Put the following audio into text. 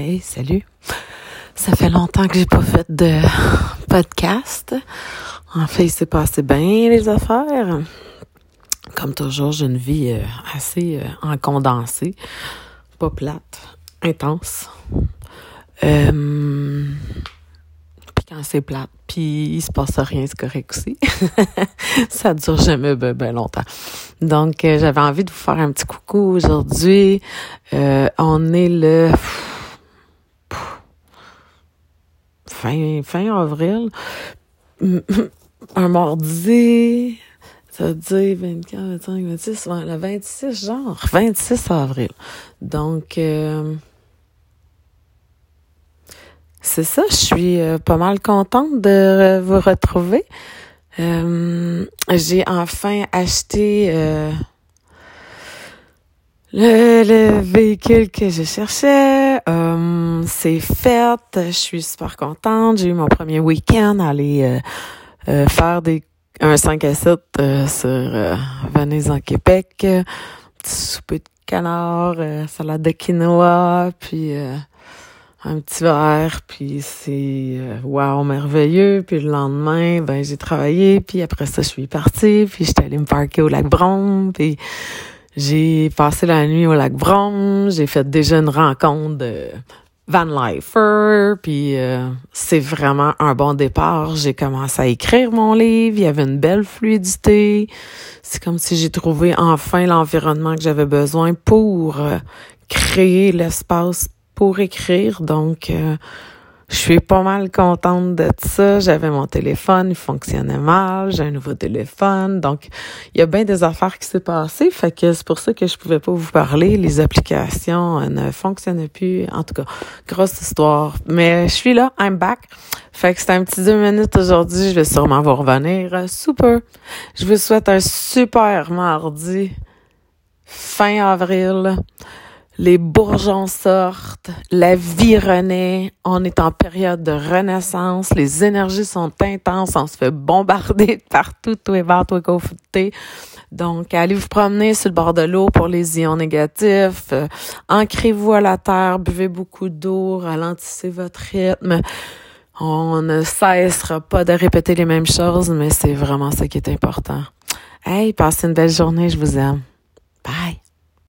Hey, salut. Ça fait longtemps que j'ai pas fait de podcast. En fait, il s'est passé bien les affaires. Comme toujours, j'ai une vie euh, assez euh, en condensé, pas plate, intense. Euh, puis quand c'est plate, puis il se passe rien, c'est correct aussi. ça dure jamais bien ben longtemps. Donc, j'avais envie de vous faire un petit coucou aujourd'hui. on est le fin, avril, un mardi, ça veut dire 24, 25, 26, ouais, le 26, genre, 26 avril. Donc, euh, c'est ça, je suis euh, pas mal contente de vous retrouver. Euh, j'ai enfin acheté le, le, véhicule que je cherchais, c'est fait. Je suis super contente. J'ai eu mon premier week-end à aller euh, euh, faire des un 5 à 7 sur Venise en Québec. Petit souper de canard, salade de quinoa, puis un petit verre, puis c'est wow, merveilleux. Puis le lendemain, ben j'ai travaillé, puis après ça, je suis partie, puis j'étais allée me parquer au lac Brom, puis j'ai passé la nuit au lac Brom, j'ai fait déjà une rencontre de Van Lifer, puis euh, c'est vraiment un bon départ. J'ai commencé à écrire mon livre, il y avait une belle fluidité. C'est comme si j'ai trouvé enfin l'environnement que j'avais besoin pour euh, créer l'espace pour écrire. Donc, euh, je suis pas mal contente de ça. J'avais mon téléphone, il fonctionnait mal. J'ai un nouveau téléphone. Donc, il y a bien des affaires qui s'est passées. Fait que c'est pour ça que je pouvais pas vous parler. Les applications euh, ne fonctionnaient plus. En tout cas, grosse histoire. Mais je suis là. I'm back. Fait que c'est un petit deux minutes aujourd'hui. Je vais sûrement vous revenir. Super. Je vous souhaite un super mardi. Fin avril les bourgeons sortent, la vie renaît, on est en période de renaissance, les énergies sont intenses, on se fait bombarder partout, tout et bas, tout et Donc, allez vous promener sur le bord de l'eau pour les ions négatifs, euh, ancrez-vous à la terre, buvez beaucoup d'eau, ralentissez votre rythme. On ne cessera pas de répéter les mêmes choses, mais c'est vraiment ce qui est important. Hey, passez une belle journée, je vous aime.